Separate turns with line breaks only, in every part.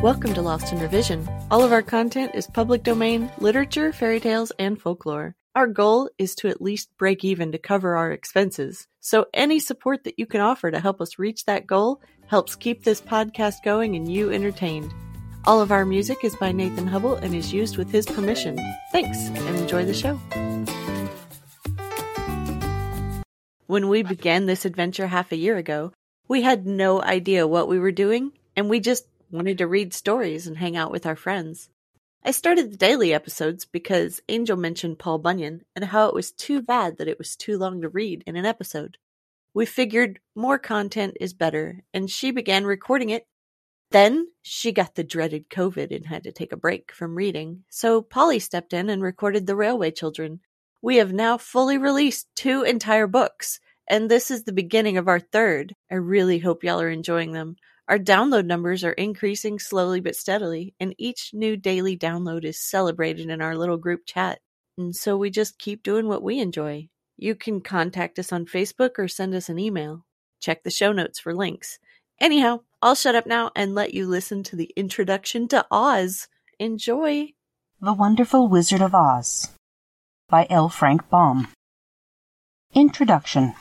Welcome to Lost in Revision. All of our content is public domain, literature, fairy tales, and folklore. Our goal is to at least break even to cover our expenses. So any support that you can offer to help us reach that goal helps keep this podcast going and you entertained. All of our music is by Nathan Hubble and is used with his permission. Thanks and enjoy the show. When we began this adventure half a year ago, we had no idea what we were doing and we just wanted to read stories and hang out with our friends. I started the daily episodes because Angel mentioned Paul Bunyan and how it was too bad that it was too long to read in an episode. We figured more content is better, and she began recording it. Then she got the dreaded COVID and had to take a break from reading, so Polly stepped in and recorded The Railway Children. We have now fully released two entire books, and this is the beginning of our third. I really hope y'all are enjoying them. Our download numbers are increasing slowly but steadily, and each new daily download is celebrated in our little group chat. And so we just keep doing what we enjoy. You can contact us on Facebook or send us an email. Check the show notes for links. Anyhow, I'll shut up now and let you listen to the introduction to Oz. Enjoy!
The Wonderful Wizard of Oz by L. Frank Baum. Introduction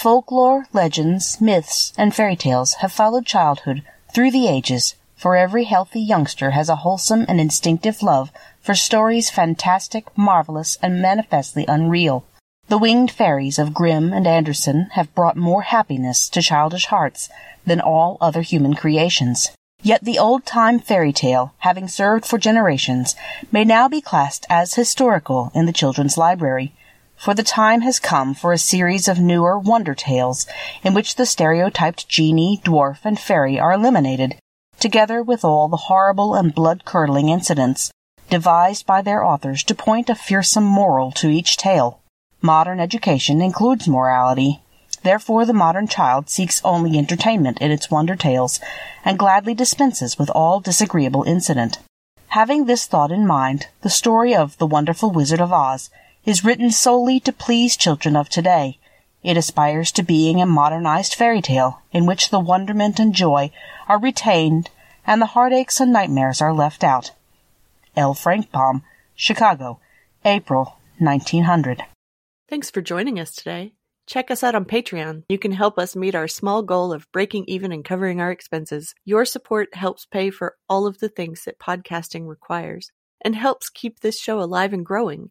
Folklore, legends, myths, and fairy tales have followed childhood through the ages, for every healthy youngster has a wholesome and instinctive love for stories fantastic, marvelous, and manifestly unreal. The winged fairies of Grimm and Andersen have brought more happiness to childish hearts than all other human creations. Yet the old-time fairy tale, having served for generations, may now be classed as historical in the children's library, for the time has come for a series of newer wonder tales in which the stereotyped genie, dwarf, and fairy are eliminated, together with all the horrible and blood-curdling incidents devised by their authors to point a fearsome moral to each tale. Modern education includes morality. Therefore, the modern child seeks only entertainment in its wonder tales and gladly dispenses with all disagreeable incident. Having this thought in mind, the story of The Wonderful Wizard of Oz is written solely to please children of today. It aspires to being a modernized fairy tale in which the wonderment and joy are retained and the heartaches and nightmares are left out. L. Frank Baum, Chicago, April 1900.
Thanks for joining us today. Check us out on Patreon. You can help us meet our small goal of breaking even and covering our expenses. Your support helps pay for all of the things that podcasting requires and helps keep this show alive and growing.